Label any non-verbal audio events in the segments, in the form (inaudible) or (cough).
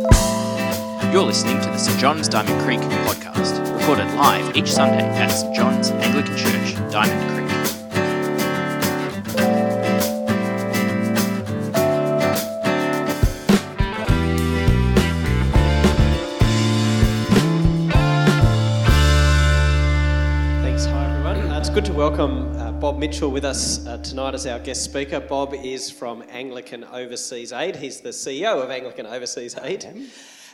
You're listening to the St John's Diamond Creek podcast, recorded live each Sunday at St John's Anglican Church, Diamond Creek. Thanks. Hi, everyone. Uh, it's good to welcome uh, Bob Mitchell with us uh, tonight as our guest speaker. Bob is from Anglican Overseas Aid. He's the CEO of Anglican Overseas Aid.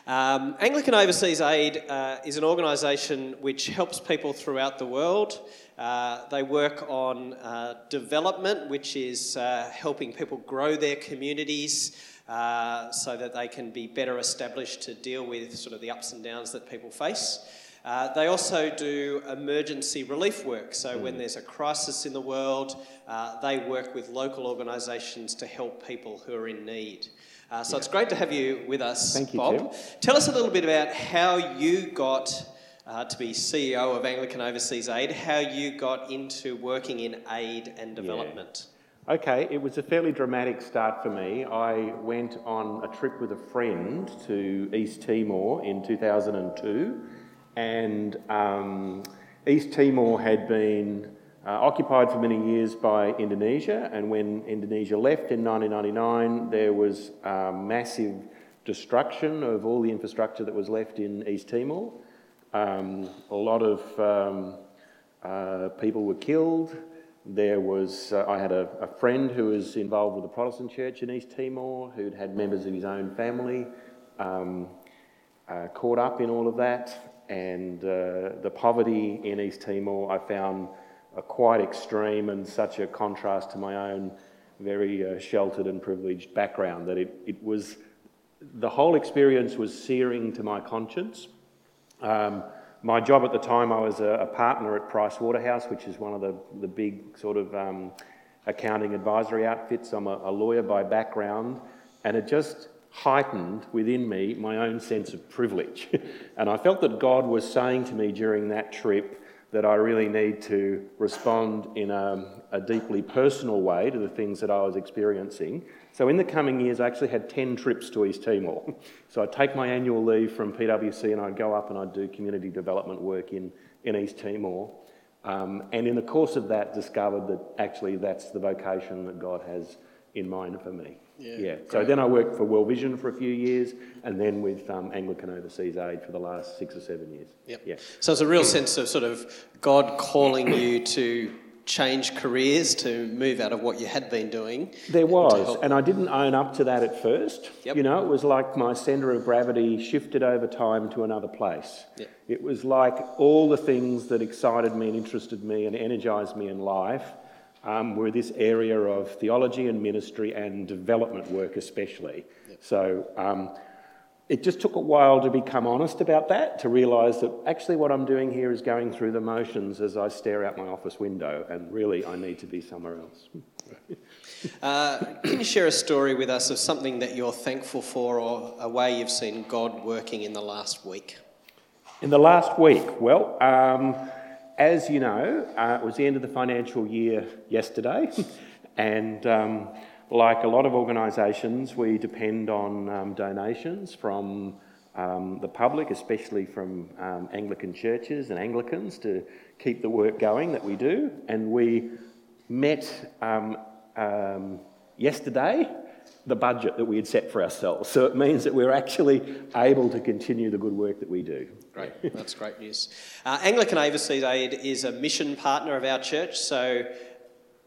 Um, Anglican Overseas Aid uh, is an organisation which helps people throughout the world. Uh, they work on uh, development, which is uh, helping people grow their communities uh, so that they can be better established to deal with sort of the ups and downs that people face. Uh, they also do emergency relief work. So, when there's a crisis in the world, uh, they work with local organisations to help people who are in need. Uh, so, it's great to have you with us, Thank you, Bob. Tim. Tell us a little bit about how you got uh, to be CEO of Anglican Overseas Aid, how you got into working in aid and development. Okay, it was a fairly dramatic start for me. I went on a trip with a friend to East Timor in 2002, and um, East Timor had been uh, occupied for many years by Indonesia, and when Indonesia left in 1999, there was massive destruction of all the infrastructure that was left in East Timor. Um, a lot of um, uh, people were killed. There was, uh, I had a, a friend who was involved with the Protestant church in East Timor who'd had members of his own family um, uh, caught up in all of that. And uh, the poverty in East Timor I found uh, quite extreme and such a contrast to my own very uh, sheltered and privileged background that it, it was, the whole experience was searing to my conscience. Um, my job at the time, I was a, a partner at Price Waterhouse, which is one of the, the big sort of um, accounting advisory outfits. I'm a, a lawyer by background, and it just heightened within me my own sense of privilege. (laughs) and I felt that God was saying to me during that trip that I really need to respond in a, a deeply personal way to the things that I was experiencing. So in the coming years, I actually had 10 trips to East Timor. (laughs) So I'd take my annual leave from PwC and I'd go up and I'd do community development work in, in East Timor. Um, and in the course of that, discovered that actually that's the vocation that God has in mind for me. Yeah, So then I worked for World Vision for a few years and then with um, Anglican Overseas Aid for the last six or seven years. Yep. Yeah. So it's a real sense of sort of God calling you to change careers, to move out of what you had been doing. There was, and I didn't own up to that at first. Yep. You know, it was like my centre of gravity shifted over time to another place. Yep. It was like all the things that excited me and interested me and energised me in life um, were this area of theology and ministry and development work, especially. So um, it just took a while to become honest about that, to realise that actually what I'm doing here is going through the motions as I stare out my office window, and really I need to be somewhere else. (laughs) Uh, can you share a story with us of something that you're thankful for or a way you've seen God working in the last week? In the last week, well, um, as you know, uh, it was the end of the financial year yesterday, (laughs) and um, like a lot of organisations, we depend on um, donations from um, the public, especially from um, Anglican churches and Anglicans, to keep the work going that we do. And we met um, um, yesterday the budget that we had set for ourselves. So it means that we're actually able to continue the good work that we do. Great, that's great news. Uh, Anglican Overseas Aid is a mission partner of our church, so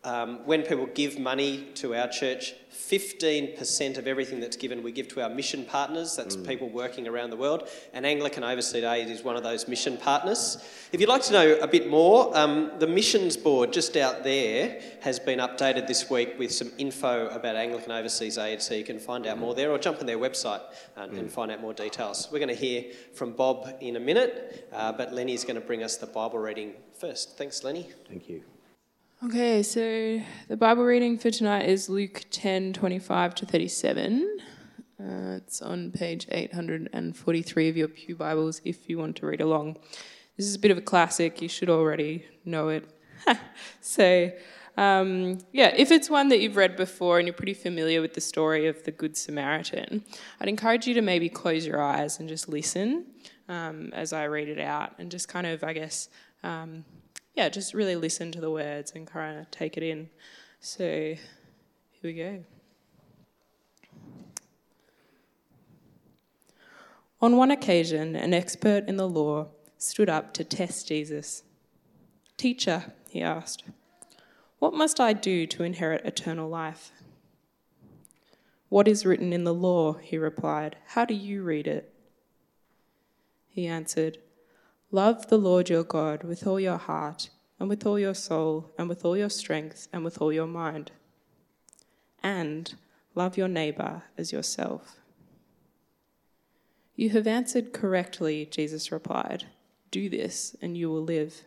um, when people give money to our church, 15% of everything that's given we give to our mission partners. That's people working around the world. And Anglican Overseas Aid is one of those mission partners. If you'd like to know a bit more, um, the missions board just out there has been updated this week with some info about Anglican Overseas Aid, so you can find out more there or jump on their website and, and find out more details. We're going to hear from Bob in a minute, uh, but Lenny's going to bring us the Bible reading first. Thanks, Lenny. Thank you. Okay, so the Bible reading for tonight is Luke 10 25 to 37. Uh, it's on page 843 of your Pew Bibles if you want to read along. This is a bit of a classic, you should already know it. (laughs) so, Um, yeah, if it's one that you've read before and you're pretty familiar with the story of the Good Samaritan, I'd encourage you to maybe close your eyes and just listen um, as I read it out and just kind of, I guess, um, yeah, just really listen to the words and kind of take it in. So here we go. On one occasion, an expert in the law stood up to test Jesus. Teacher, he asked, what must I do to inherit eternal life? What is written in the law? He replied. How do you read it? He answered, Love the Lord your God with all your heart, and with all your soul, and with all your strength, and with all your mind. And love your neighbor as yourself. You have answered correctly, Jesus replied. Do this, and you will live.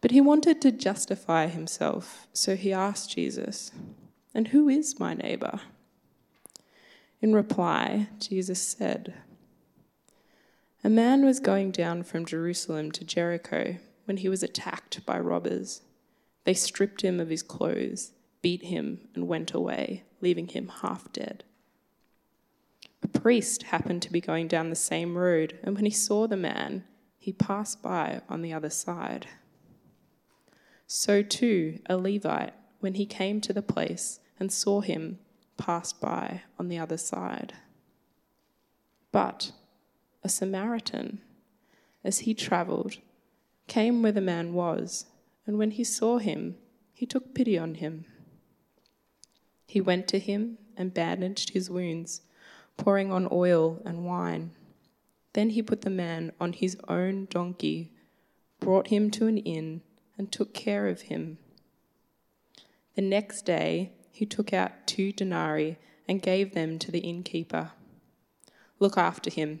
But he wanted to justify himself, so he asked Jesus, And who is my neighbor? In reply, Jesus said, A man was going down from Jerusalem to Jericho when he was attacked by robbers. They stripped him of his clothes, beat him, and went away, leaving him half dead. A priest happened to be going down the same road, and when he saw the man, he passed by on the other side. So too, a Levite, when he came to the place and saw him, passed by on the other side. But a Samaritan, as he travelled, came where the man was, and when he saw him, he took pity on him. He went to him and bandaged his wounds pouring on oil and wine. Then he put the man on his own donkey, brought him to an inn, and took care of him. The next day he took out two denarii and gave them to the innkeeper. Look after him,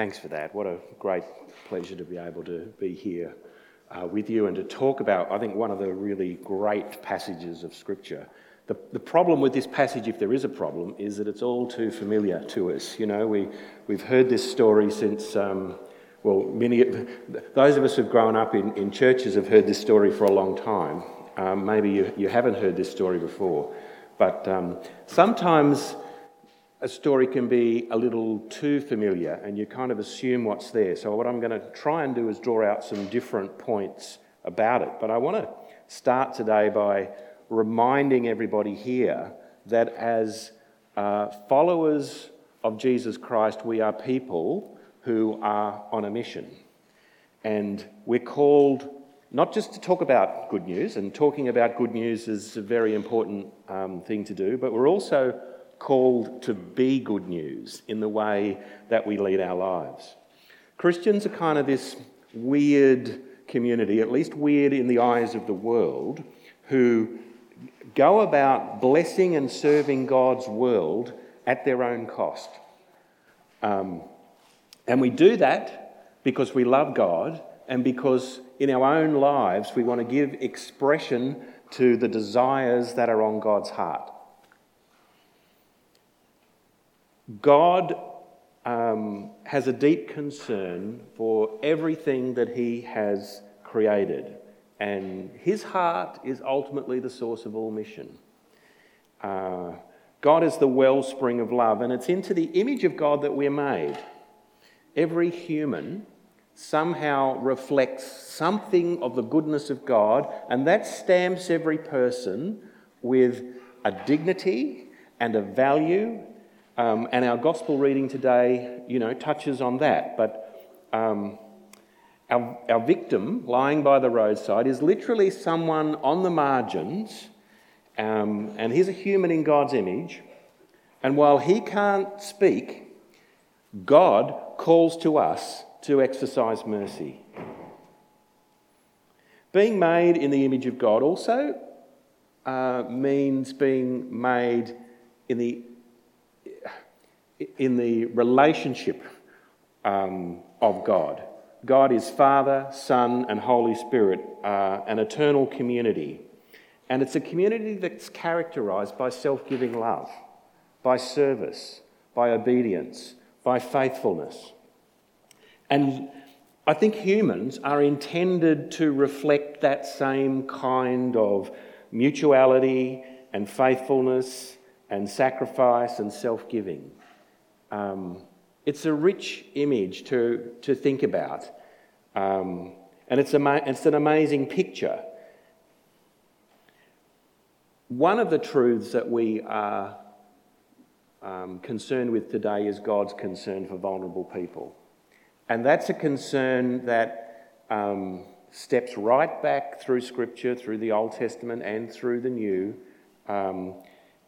Thanks for that. What a great pleasure to be able to be here uh, with you and to talk about, I think, one of the really great passages of Scripture. The, the problem with this passage, if there is a problem, is that it's all too familiar to us. You know, we, we've heard this story since, um, well, many, of those of us who've grown up in, in churches have heard this story for a long time. Um, maybe you, you haven't heard this story before. But um, sometimes a story can be a little too familiar and you kind of assume what's there. So, what I'm going to try and do is draw out some different points about it. But I want to start today by reminding everybody here that as uh, followers of Jesus Christ, we are people who are on a mission. And we're called not just to talk about good news, and talking about good news is a very important um, thing to do, but we're also called to be good news in the way that we lead our lives. Christians are kind of this weird community, at least weird in the eyes of the world, who go about blessing and serving God's world at their own cost. Um, and we do that because we love God and because in our own lives we want to give expression to the desires that are on God's heart. God um, has a deep concern for everything that He has created, and His heart is ultimately the source of all mission. Uh, God is the wellspring of love, and it's into the image of God that we're made. Every human somehow reflects something of the goodness of God, and that stamps every person with a dignity and a value um, and our gospel reading today, you know, touches on that. But um, our, our victim lying by the roadside is literally someone on the margins, um, and he's a human in God's image. And while he can't speak, God calls to us to exercise mercy. Being made in the image of God also uh, means being made in the, in the relationship um, of God. God is Father, Son, and Holy Spirit, uh, an eternal community. And it's a community that's characterized by self giving love, by service, by obedience, by faithfulness. And I think humans are intended to reflect that same kind of mutuality and faithfulness and sacrifice and self giving. Um, it's a rich image to, to think about. Um, and it's, ama- it's an amazing picture. One of the truths that we are um, concerned with today is God's concern for vulnerable people. And that's a concern that um, steps right back through Scripture, through the Old Testament and through the New. Um,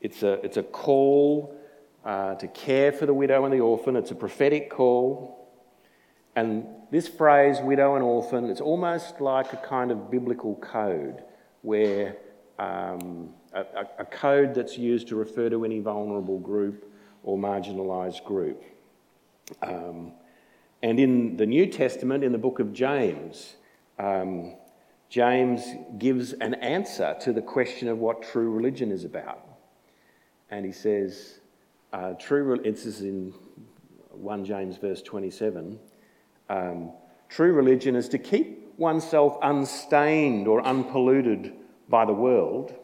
it's, a, it's a call uh, to care for the widow and the orphan, it's a prophetic call. And this phrase, widow and orphan, it's almost like a kind of biblical code where um, a, a, code that's used to refer to any vulnerable group or marginalised group. Um, and in the New Testament, in the book of James, um, James gives an answer to the question of what true religion is about. And he says, uh, true, this is in 1 James verse 27, um, true religion is to keep oneself unstained or unpolluted by the world,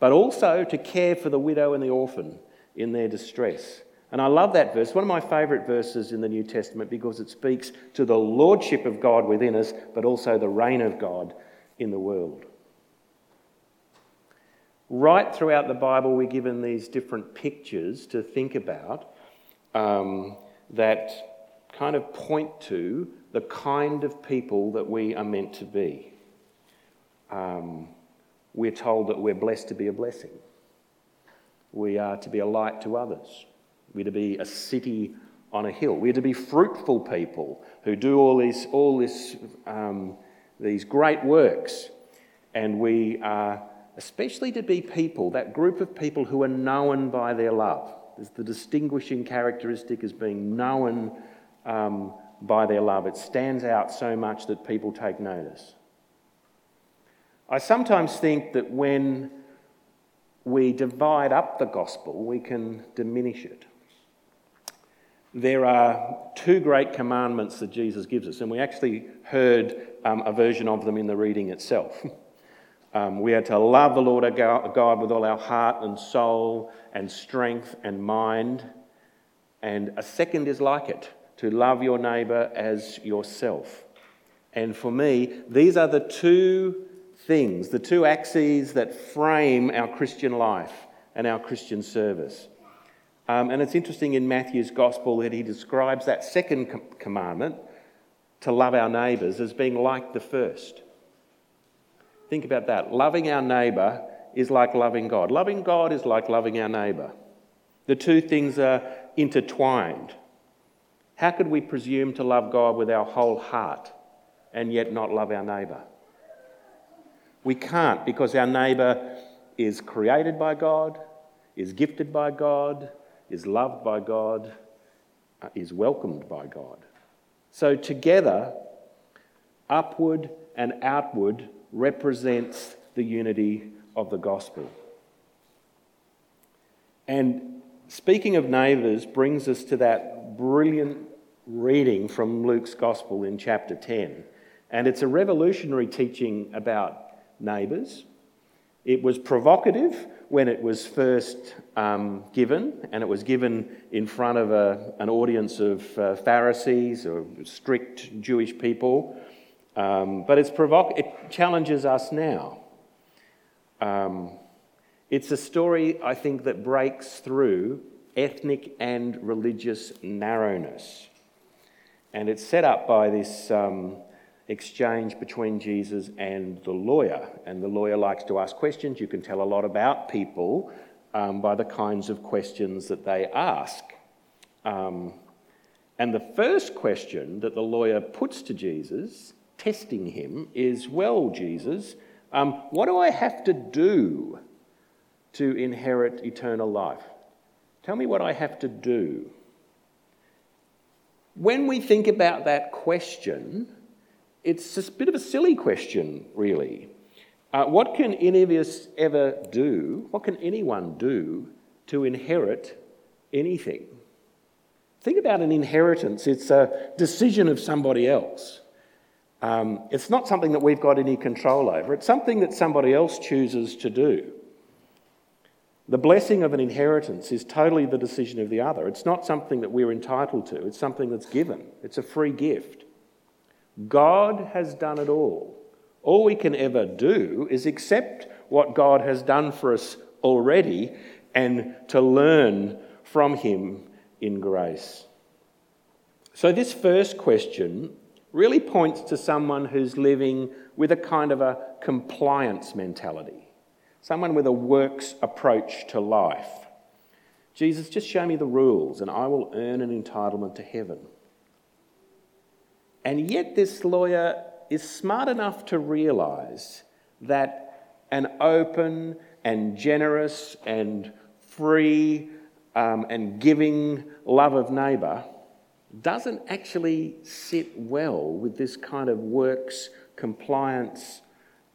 but also to care for the widow and the orphan in their distress and I love that verse, one of my favourite verses in the New Testament because it speaks to the lordship of God within us, but also the reign of God in the world. Right throughout the Bible, we're given these different pictures to think about um, that kind of point to the kind of people that we are meant to be. Um, we're told that we're blessed to be a blessing, we are to be a light to others. We're to be a city on a hill. We're to be fruitful people who do all these, all this, um, these great works. And we are especially to be people, that group of people who are known by their love. There's the distinguishing characteristic as being known um, by their love. It stands out so much that people take notice. I sometimes think that when we divide up the gospel, we can diminish it there are two great commandments that Jesus gives us, and we actually heard um, a version of them in the reading itself. (laughs) Um, we are to love the Lord our God with all our heart and soul and strength and mind. And a second is like it to love your neighbour as yourself. And for me, these are the two things, the two axes that frame our Christian life and our Christian service. Um, and it's interesting in Matthew's gospel that he describes that second com- commandment to love our neighbours as being like the first. Think about that. Loving our neighbour is like loving God. Loving God is like loving our neighbour. The two things are intertwined. How could we presume to love God with our whole heart and yet not love our neighbour? We can't because our neighbour is created by God, is gifted by God, is loved by God, uh, is welcomed by God. So, together, upward and outward represents the unity of the gospel. And speaking of neighbours brings us to that brilliant reading from Luke's gospel in chapter 10. And it's a revolutionary teaching about neighbours. It was provocative when it was first um, given, and it was given in front of a, an audience of uh, Pharisees or strict Jewish people. Um, but it's provoc- it challenges us now. Um, it's a story, I think, that breaks through ethnic and religious narrowness. And it's set up by this um, exchange between Jesus and the lawyer. And the lawyer likes to ask questions. You can tell a lot about people um, by the kinds of questions that they ask. Um, and the first question that the lawyer puts to Jesus testing him is well, Jesus, um, what do I have to do to inherit eternal life? Tell me what I have to do. When we think about that question, it's a bit of a silly question, really. Uh, what can any of us ever do? What can anyone do to inherit anything? Think about an inheritance. It's a decision of somebody else. Um, it's not something that we've got any control over, it's something that somebody else chooses to do. The blessing of an inheritance is totally the decision of the other. It's not something that we're entitled to, it's something that's given, it's a free gift. God has done it all. All we can ever do is accept what God has done for us already and to learn from Him in grace. So, this first question really points to someone who's living with a kind of a compliance mentality, someone with a works approach to life. Jesus, just show me the rules and I will earn an entitlement to heaven. And yet, this lawyer is smart enough to realise that an open and generous and free um, and giving love of neighbour doesn't actually sit well with this kind of works compliance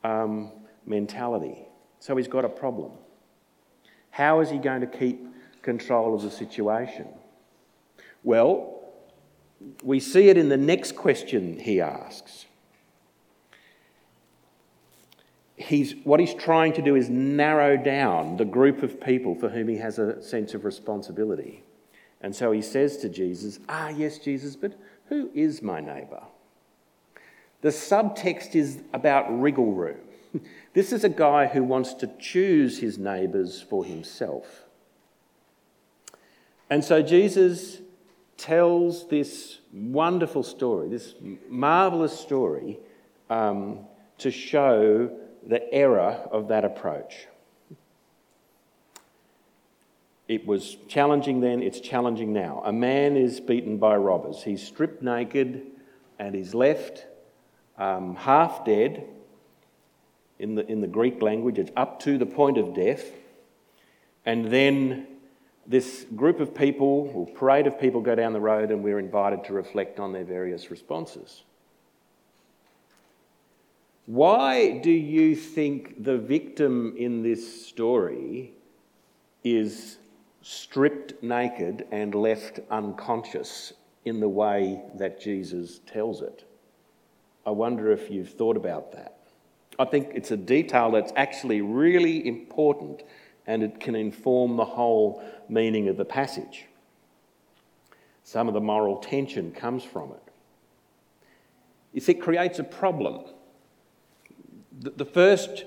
um, mentality. So he's got a problem. How is he going to keep control of the situation? Well, we see it in the next question he asks. He's, what he's trying to do is narrow down the group of people for whom he has a sense of responsibility. And so he says to Jesus, Ah, yes, Jesus, but who is my neighbour? The subtext is about wriggle room. (laughs) This is a guy who wants to choose his neighbours for himself. And so Jesus tells this wonderful story, this marvellous story, um, to show the error of that approach. It was challenging then, it's challenging now. A man is beaten by robbers. He's stripped naked and he's left um, half dead. In the, in the Greek language, it's up to the point of death. And then this group of people, or parade of people, go down the road and we're invited to reflect on their various responses. Why do you think the victim in this story is stripped naked and left unconscious in the way that Jesus tells it. I wonder if you've thought about that. I think it's a detail that's actually really important and it can inform the whole meaning of the passage. Some of the moral tension comes from it. You see, it creates a problem. The first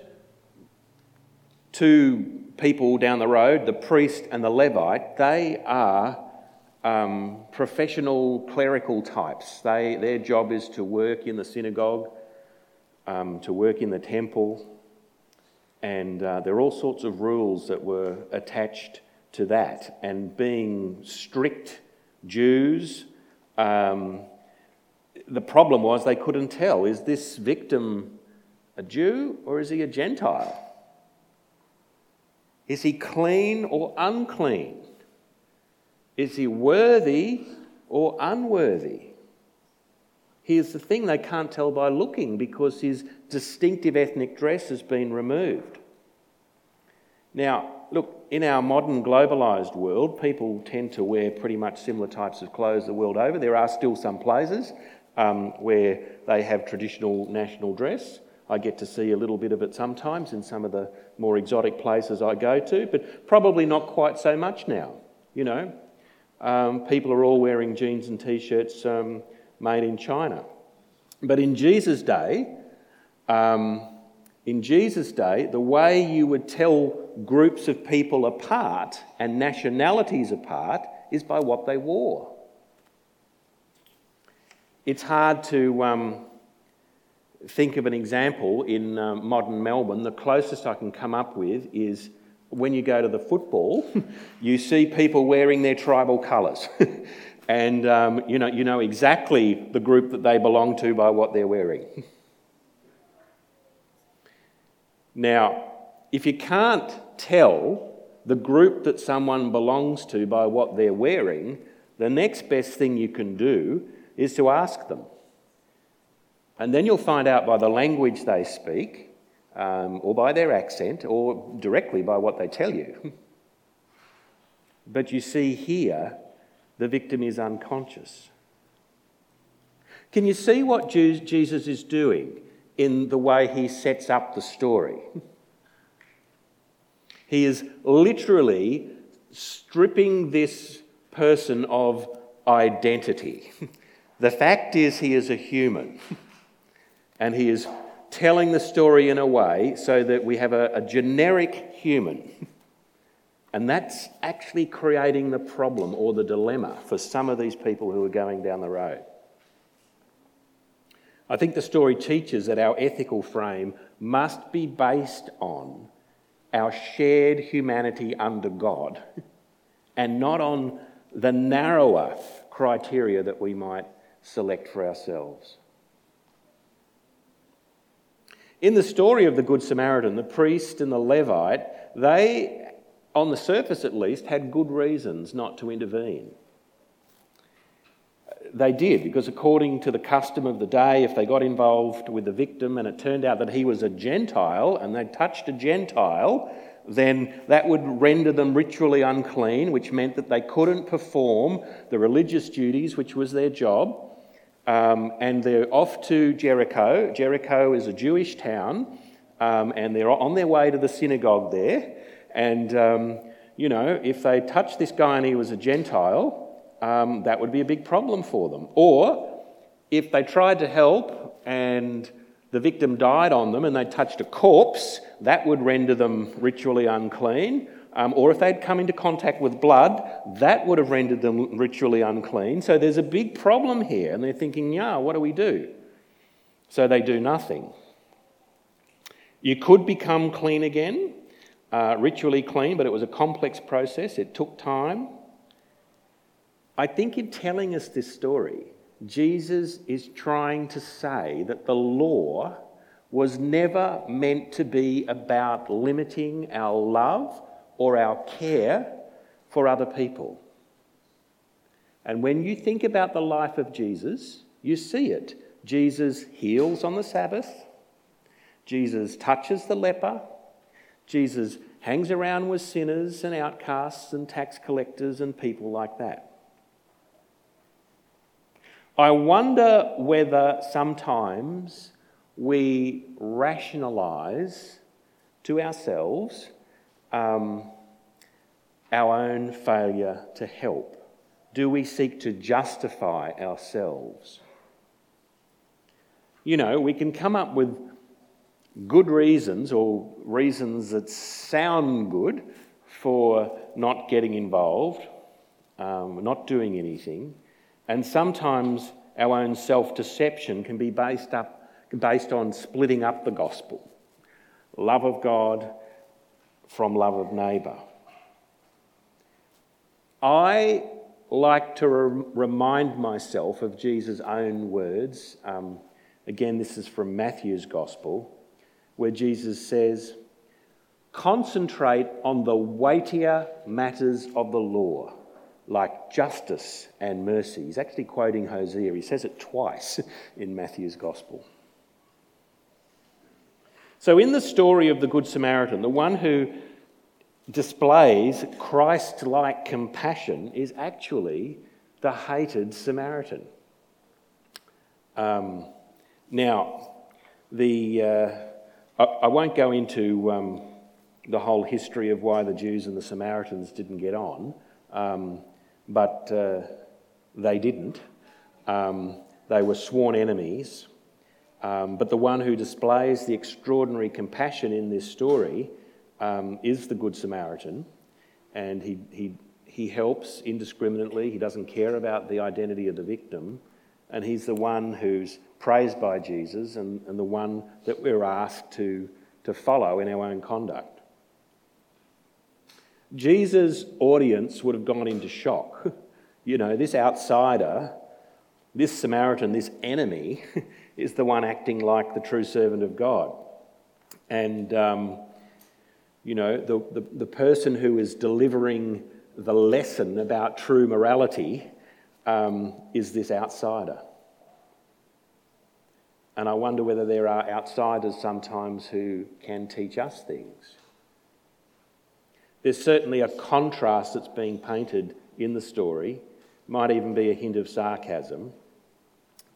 two people down the road, the priest and the Levite, they are um, professional clerical types. They, their job is to work in the synagogue, um, to work in the temple, and uh, there are all sorts of rules that were attached to that. And being strict Jews, um, the problem was they couldn't tell is this victim a Jew or is he a Gentile? Is he clean or unclean? Is he worthy or unworthy? Here's the thing they can't tell by looking because his distinctive ethnic dress has been removed. Now, look, in our modern globalised world, people tend to wear pretty much similar types of clothes the world over. There are still some places um, where they have traditional national dress. I get to see a little bit of it sometimes in some of the more exotic places I go to, but probably not quite so much now. You know, um, people are all wearing jeans and t shirts um, made in China. But in Jesus' day, um, in Jesus' day, the way you would tell groups of people apart and nationalities apart is by what they wore. It's hard to um, think of an example in uh, modern Melbourne, the closest I can come up with is when you go to the football, (laughs) you see people wearing their tribal colours. (laughs) And um, you, know, you know exactly the group that they belong to by what they're wearing. (laughs) now, if you can't tell the group that someone belongs to by what they're wearing, the next best thing you can do is to ask them. And then you'll find out by the language they speak, um, or by their accent, or directly by what they tell you. (laughs) but you see here, the victim is unconscious. Can you see what Jesus is doing in the way he sets up the story? (laughs) He is literally stripping this person of identity. (laughs) The fact is, he is a human. And he is telling the story in a way so that we have a, a generic human. And that's actually creating the problem or the dilemma for some of these people who are going down the road. I think the story teaches that our ethical frame must be based on our shared humanity under God and not on the narrower criteria that we might select for ourselves. In the story of the Good Samaritan, the priest and the Levite, they, on the surface at least, had good reasons not to intervene. They did, because according to the custom of the day, if they got involved with the victim and it turned out that he was a Gentile and they touched a Gentile, then that would render them ritually unclean, which meant that they couldn't perform the religious duties, which was their job. Um, and they're off to Jericho. Jericho is a Jewish town, um, and they're on their way to the synagogue there. And, um, you know, if they touched this guy and he was a Gentile, um, that would be a big problem for them. Or if they tried to help and the victim died on them and they touched a corpse, that would render them ritually unclean. Um, or if they'd come into contact with blood, that would have rendered them ritually unclean. So there's a big problem here, and they're thinking, yeah, what do we do? So they do nothing. You could become clean again, uh, ritually clean, but it was a complex process, it took time. I think in telling us this story, Jesus is trying to say that the law was never meant to be about limiting our love or our care for other people. And when you think about the life of Jesus, you see it. Jesus heals on the Sabbath, Jesus touches the leper, Jesus hangs around with sinners and outcasts and tax collectors and people like that. I wonder whether sometimes we rationalise to ourselves um, our own failure to help? Do we seek to justify ourselves? You know, we can come up with good reasons or reasons that sound good for not getting involved, um, not doing anything, and sometimes our own self deception can be based, up, based on splitting up the gospel love of God from love of neighbour. I like to re- remind myself of Jesus' own words. Um, again, this is from Matthew's Gospel, where Jesus says, Concentrate on the weightier matters of the law, like justice and mercy. He's actually quoting Hosea. He says it twice (laughs) in Matthew's Gospel. So, in the story of the Good Samaritan, the one who displays Christ like compassion is actually the hated Samaritan. Um, now, the, uh, I, I, won't go into um, the whole history of why the Jews and the Samaritans didn't get on, um, but uh, they didn't. Um, they were sworn enemies. Um, but the one who displays the extraordinary compassion in this story um, is the Good Samaritan, and he, he, he helps indiscriminately. He doesn't care about the identity of the victim, and he's the one who's praised by Jesus and, and the one that we're asked to, to follow in our own conduct. Jesus' audience would have gone into shock (laughs) You know, this outsider, this Samaritan, this enemy, (laughs) is the one acting like the true servant of God. And, um, you know, the, the, the, person who is delivering the lesson about true morality um, is this outsider. And I wonder whether there are outsiders sometimes who can teach us things. There's certainly a contrast that's being painted in the story, might even be a hint of sarcasm.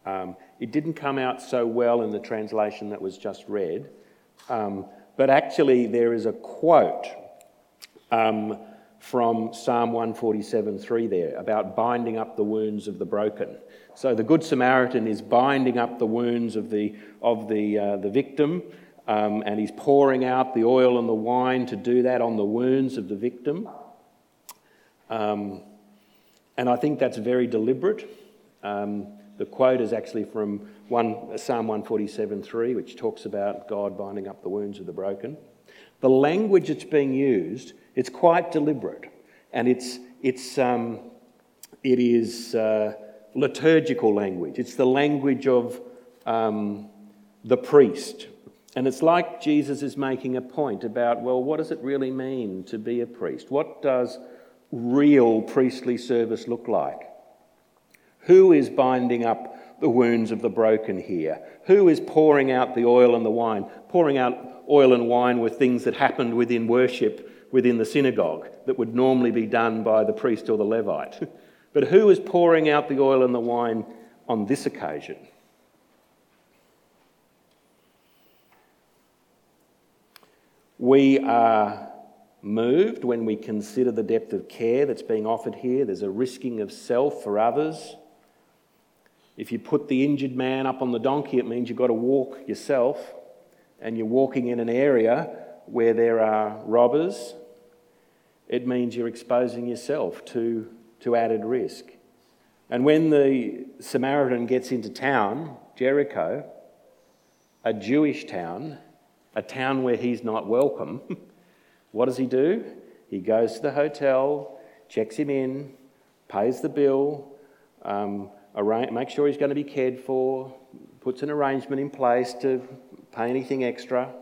Um, it didn't come out so well in the translation that was just read, um, but actually, there is a quote um, from Psalm 147:3 there about binding up the wounds of the broken. So the Good Samaritan is binding up the wounds of the, of the, uh, the victim, um, and he's pouring out the oil and the wine to do that on the wounds of the victim. Um, and I think that's very deliberate. Um, the quote is actually from one, Psalm 147:3, which talks about God binding up the wounds of the broken. The language that's being used, it's quite deliberate, and it's, it's, um, it is uh, liturgical language. It's the language of um, the priest. And it's like Jesus is making a point about, well, what does it really mean to be a priest? What does real priestly service look like? Who is binding up the wounds of the broken here? Who is pouring out the oil and the wine? Pouring out oil and wine were things that happened within worship within the synagogue that would normally be done by the priest or the Levite. (laughs) But who is pouring out the oil and the wine on this occasion? We are moved when we consider the depth of care that's being offered here. There's a risking of self for others. If you put the injured man up on the donkey, it means you've got to walk yourself, and you're walking in an area where there are robbers. It means you're exposing yourself to to added risk. And when the Samaritan gets into town, Jericho, a Jewish town, a town where he's not welcome, (laughs) what does he do? He goes to the hotel, checks him in, pays the bill, um, arra- makes sure he's going to be cared for, puts an arrangement in place to pay anything extra.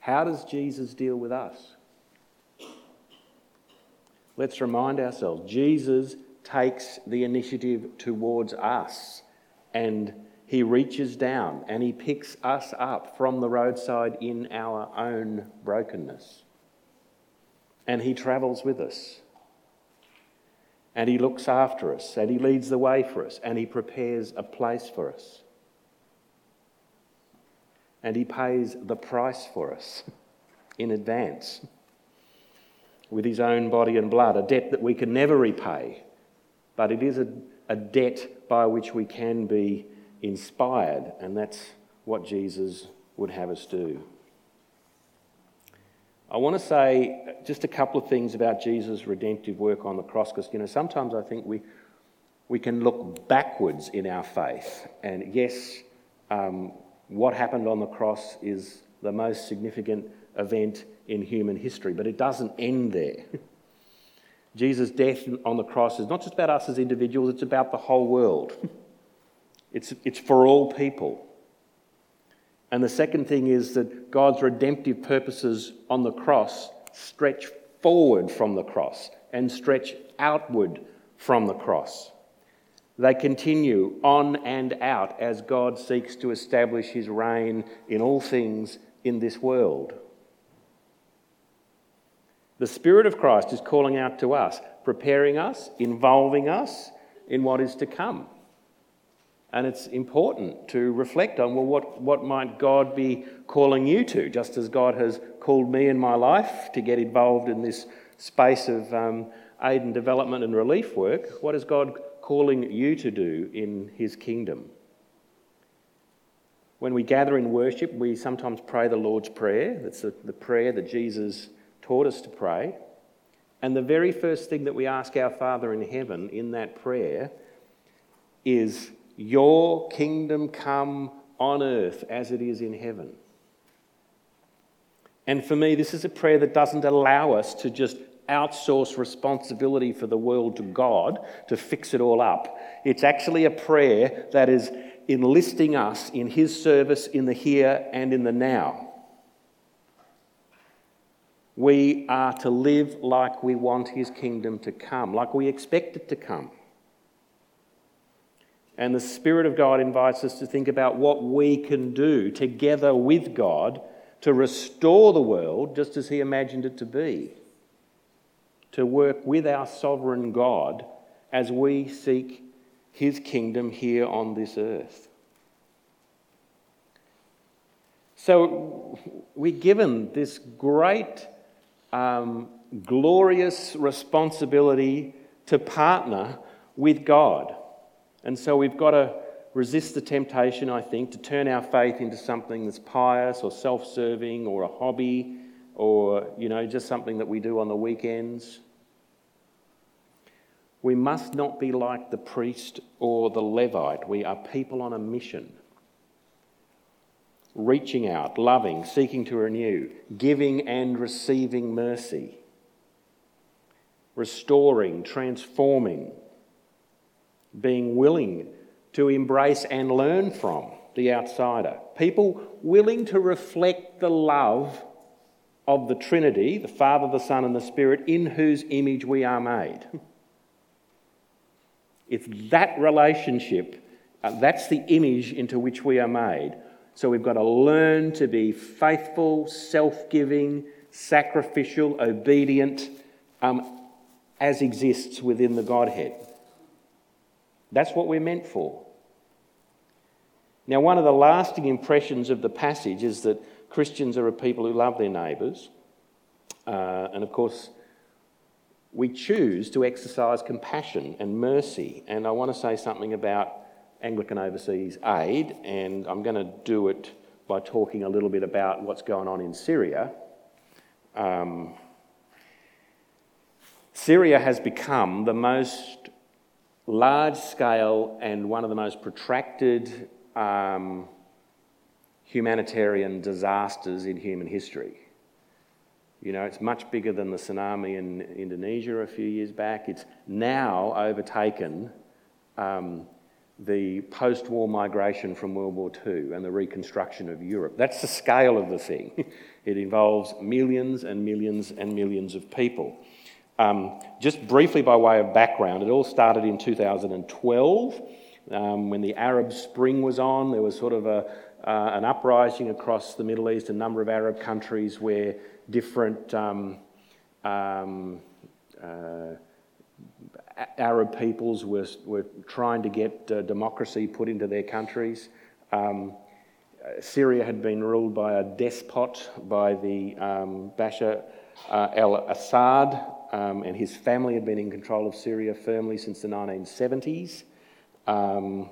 How does Jesus deal with us? let's remind ourselves Jesus takes the initiative towards us and he reaches down and he picks us up from the roadside in our own brokenness. And he travels with us. And he looks after us and he leads the way for us and he prepares a place for us. And he pays the price for us (laughs) in advance with his own body and blood, a debt that we can never repay, but it is a, a debt by which we can be inspired, and that's what Jesus would have us do. I want to say just a couple of things about Jesus' redemptive work on the cross, because you know sometimes I think we we can look backwards in our faith, and yes, um, what happened on the cross is the most significant event in human history, but it doesn't end there. (laughs) Jesus' death on the cross is not just about us as individuals, it's about the whole world. (laughs) It's, it's for all people. And the second thing is that God's redemptive purposes on the cross stretch forward from the cross and stretch outward from the cross. They continue on and out as God seeks to establish his reign in all things in this world. The Spirit of Christ is calling out to us, preparing us, involving us in what is to come. And it's important to reflect on well, what, what might God be calling you to, just as God has called me in my life to get involved in this space of um, aid and development and relief work? What is God calling you to do in His kingdom? When we gather in worship, we sometimes pray the Lord's Prayer. That's the, the prayer that Jesus taught us to pray. And the very first thing that we ask our Father in heaven in that prayer is, Your kingdom come on earth as it is in heaven. And for me, this is a prayer that doesn't allow us to just outsource responsibility for the world to God to fix it all up. It's actually a prayer that is enlisting us in His service in the here and in the now. We are to live like we want His kingdom to come, like we expect it to come. And the Spirit of God invites us to think about what we can do together with God to restore the world just as He imagined it to be. To work with our sovereign God as we seek His kingdom here on this earth. So we're given this great, um, glorious responsibility to partner with God. And so we've got to resist the temptation, I think, to turn our faith into something that's pious or self serving or a hobby or, you know, just something that we do on the weekends. We must not be like the priest or the Levite. We are people on a mission. Reaching out, loving, seeking to renew, giving and receiving mercy, restoring, transforming being willing to embrace and learn from the outsider. People willing to reflect the love of the Trinity, the Father, the Son, and the Spirit, in whose image we are made. It's that relationship, uh, that's the image into which we are made. So we've got to learn to be faithful, self giving, sacrificial, obedient, um, as exists within the Godhead. That's what we're meant for. Now, one of the lasting impressions of the passage is that Christians are a people who love their neighbours. Uh, and of course, we choose to exercise compassion and mercy. And I want to say something about Anglican Overseas Aid, and I'm going to do it by talking a little bit about what's going on in Syria. Um, Syria has become the most large scale and one of the most protracted um, humanitarian disasters in human history. You know, it's much bigger than the tsunami in Indonesia a few years back. It's now overtaken um, the post war migration from World War II and the reconstruction of Europe. That's the scale of the thing. (laughs) it involves millions and millions and millions of people. Um, just briefly, by way of background, it all started in 2012 um, when the Arab Spring was on. There was sort of a, uh, an uprising across the Middle East, a number of Arab countries where different um, um uh, Arab peoples were, were trying to get uh, democracy put into their countries. Um, Syria had been ruled by a despot, by the um, Bashar uh, al Assad, um, and his family had been in control of Syria firmly since the 1970s. Um,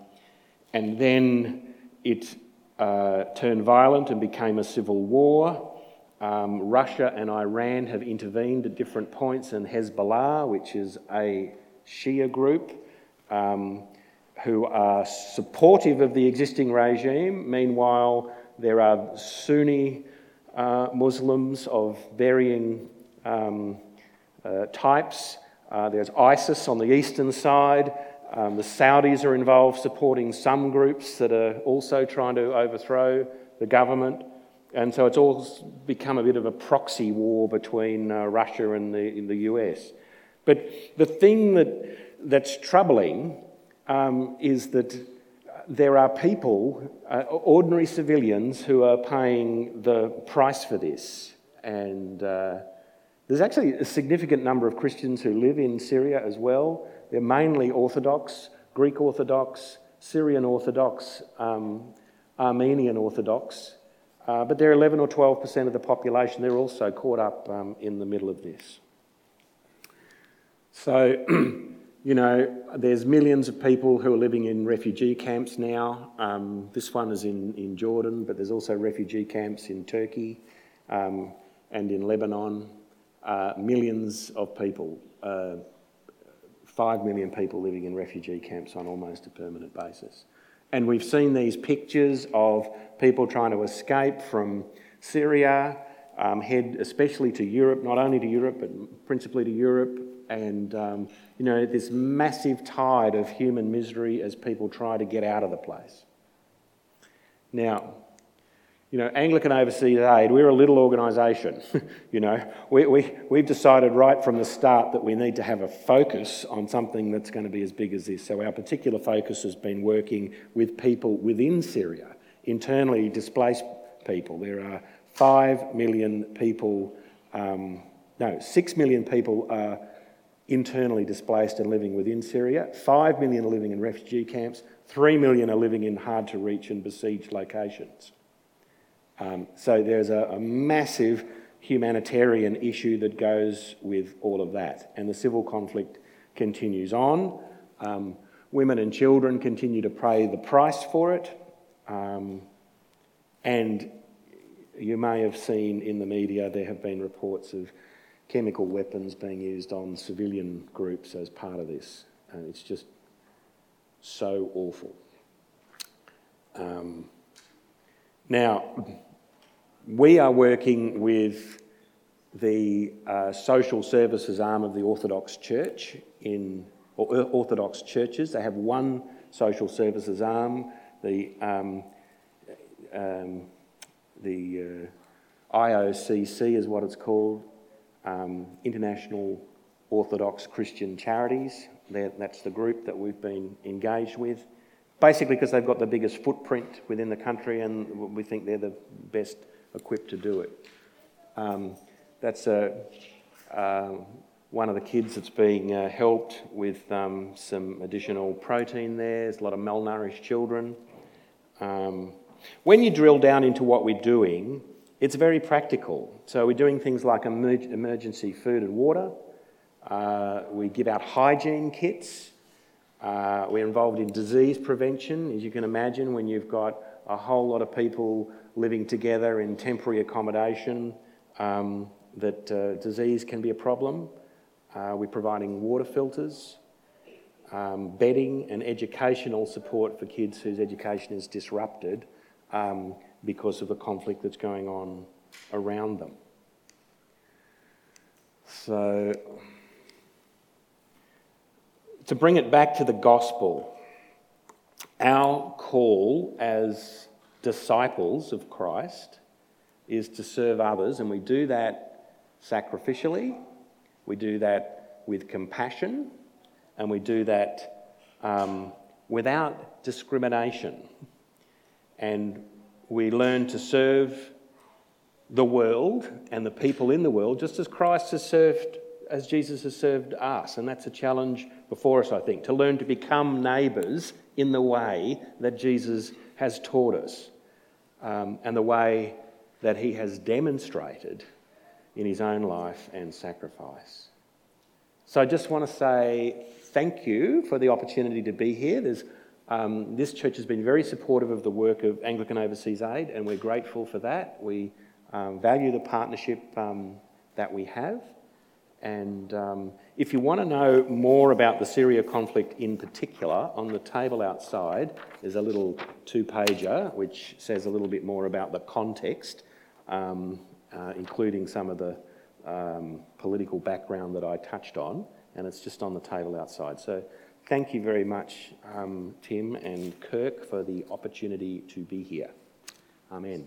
and then it uh, turned violent and became a civil war. Um, Russia and Iran have intervened at different points, and Hezbollah, which is a Shia group, um, who are supportive of the existing regime. Meanwhile, there are Sunni uh, Muslims of varying um, uh, types. Uh, there's ISIS on the eastern side. Um, the Saudis are involved supporting some groups that are also trying to overthrow the government. And so it's all become a bit of a proxy war between uh, Russia and the, the US. But the thing that, that's troubling um, is that there are people, uh, ordinary civilians, who are paying the price for this. And uh, there's actually a significant number of Christians who live in Syria as well. They're mainly Orthodox, Greek Orthodox, Syrian Orthodox, um, Armenian Orthodox, uh, but they're 11 or 12% of the population. They're also caught up um, in the middle of this. So, (clears throat) you know, there's millions of people who are living in refugee camps now. Um, this one is in, in Jordan, but there's also refugee camps in Turkey um, and in Lebanon uh, millions of people, uh, five million people living in refugee camps on almost a permanent basis. And we've seen these pictures of people trying to escape from Syria um, head especially to Europe, not only to Europe, but principally to Europe. And, um, you know, this massive tide of human misery as people try to get out of the place. Now, you know, Anglican Overseas Aid, we're a little organisation. (laughs) you know, we, we, we've decided right from the start that we need to have a focus on something that's going to be as big as this. So our particular focus has been working with people within Syria, internally displaced people. There are five million people, um, no, six million people are internally displaced and living within Syria. Five million are living in refugee camps. Three million are living in hard to reach and besieged locations. Um, so there's a, a, massive humanitarian issue that goes with all of that. And the civil conflict continues on. Um, women and children continue to pay the price for it. Um, and you may have seen in the media there have been reports of chemical weapons being used on civilian groups as part of this. And it's just so awful. Um, now, we are working with the uh, social services arm of the Orthodox Church in or uh, Orthodox churches. They have one social services arm. The um, um, the uh, IOCC is what it's called, um, International Orthodox Christian Charities. They're, that's the group that we've been engaged with. Basically, because they've got the biggest footprint within the country, and we think they're the best equipped to do it. Um, that's a, uh, one of the kids that's being uh, helped with um, some additional protein there. There's a lot of malnourished children. Um, when you drill down into what we're doing, it's very practical. So we're doing things like emergency food and water. Uh, we give out hygiene kits. Uh, we're involved in disease prevention. As you can imagine, when you've got a whole lot of people living together in temporary accommodation, um, that uh, disease can be a problem. Uh, we're providing water filters, um, bedding, and educational support for kids whose education is disrupted um, because of the conflict that's going on around them. So, to bring it back to the gospel, our call as disciples of Christ is to serve others, and we do that sacrificially, we do that with compassion, and we do that um, without discrimination. And we learn to serve the world and the people in the world just as Christ has served, as Jesus has served us. And that's a challenge before us, I think, to learn to become neighbours in the way that Jesus has taught us um, and the way that he has demonstrated in his own life and sacrifice. So I just want to say thank you for the opportunity to be here. There's, um, this church has been very supportive of the work of Anglican Overseas Aid, and we're grateful for that. We um, value the partnership um, that we have. And um, if you want to know more about the Syria conflict in particular, on the table outside there's a little two pager which says a little bit more about the context, um, uh, including some of the um, political background that I touched on, and it's just on the table outside. So thank you very much, um, Tim and Kirk, for the opportunity to be here. Amen.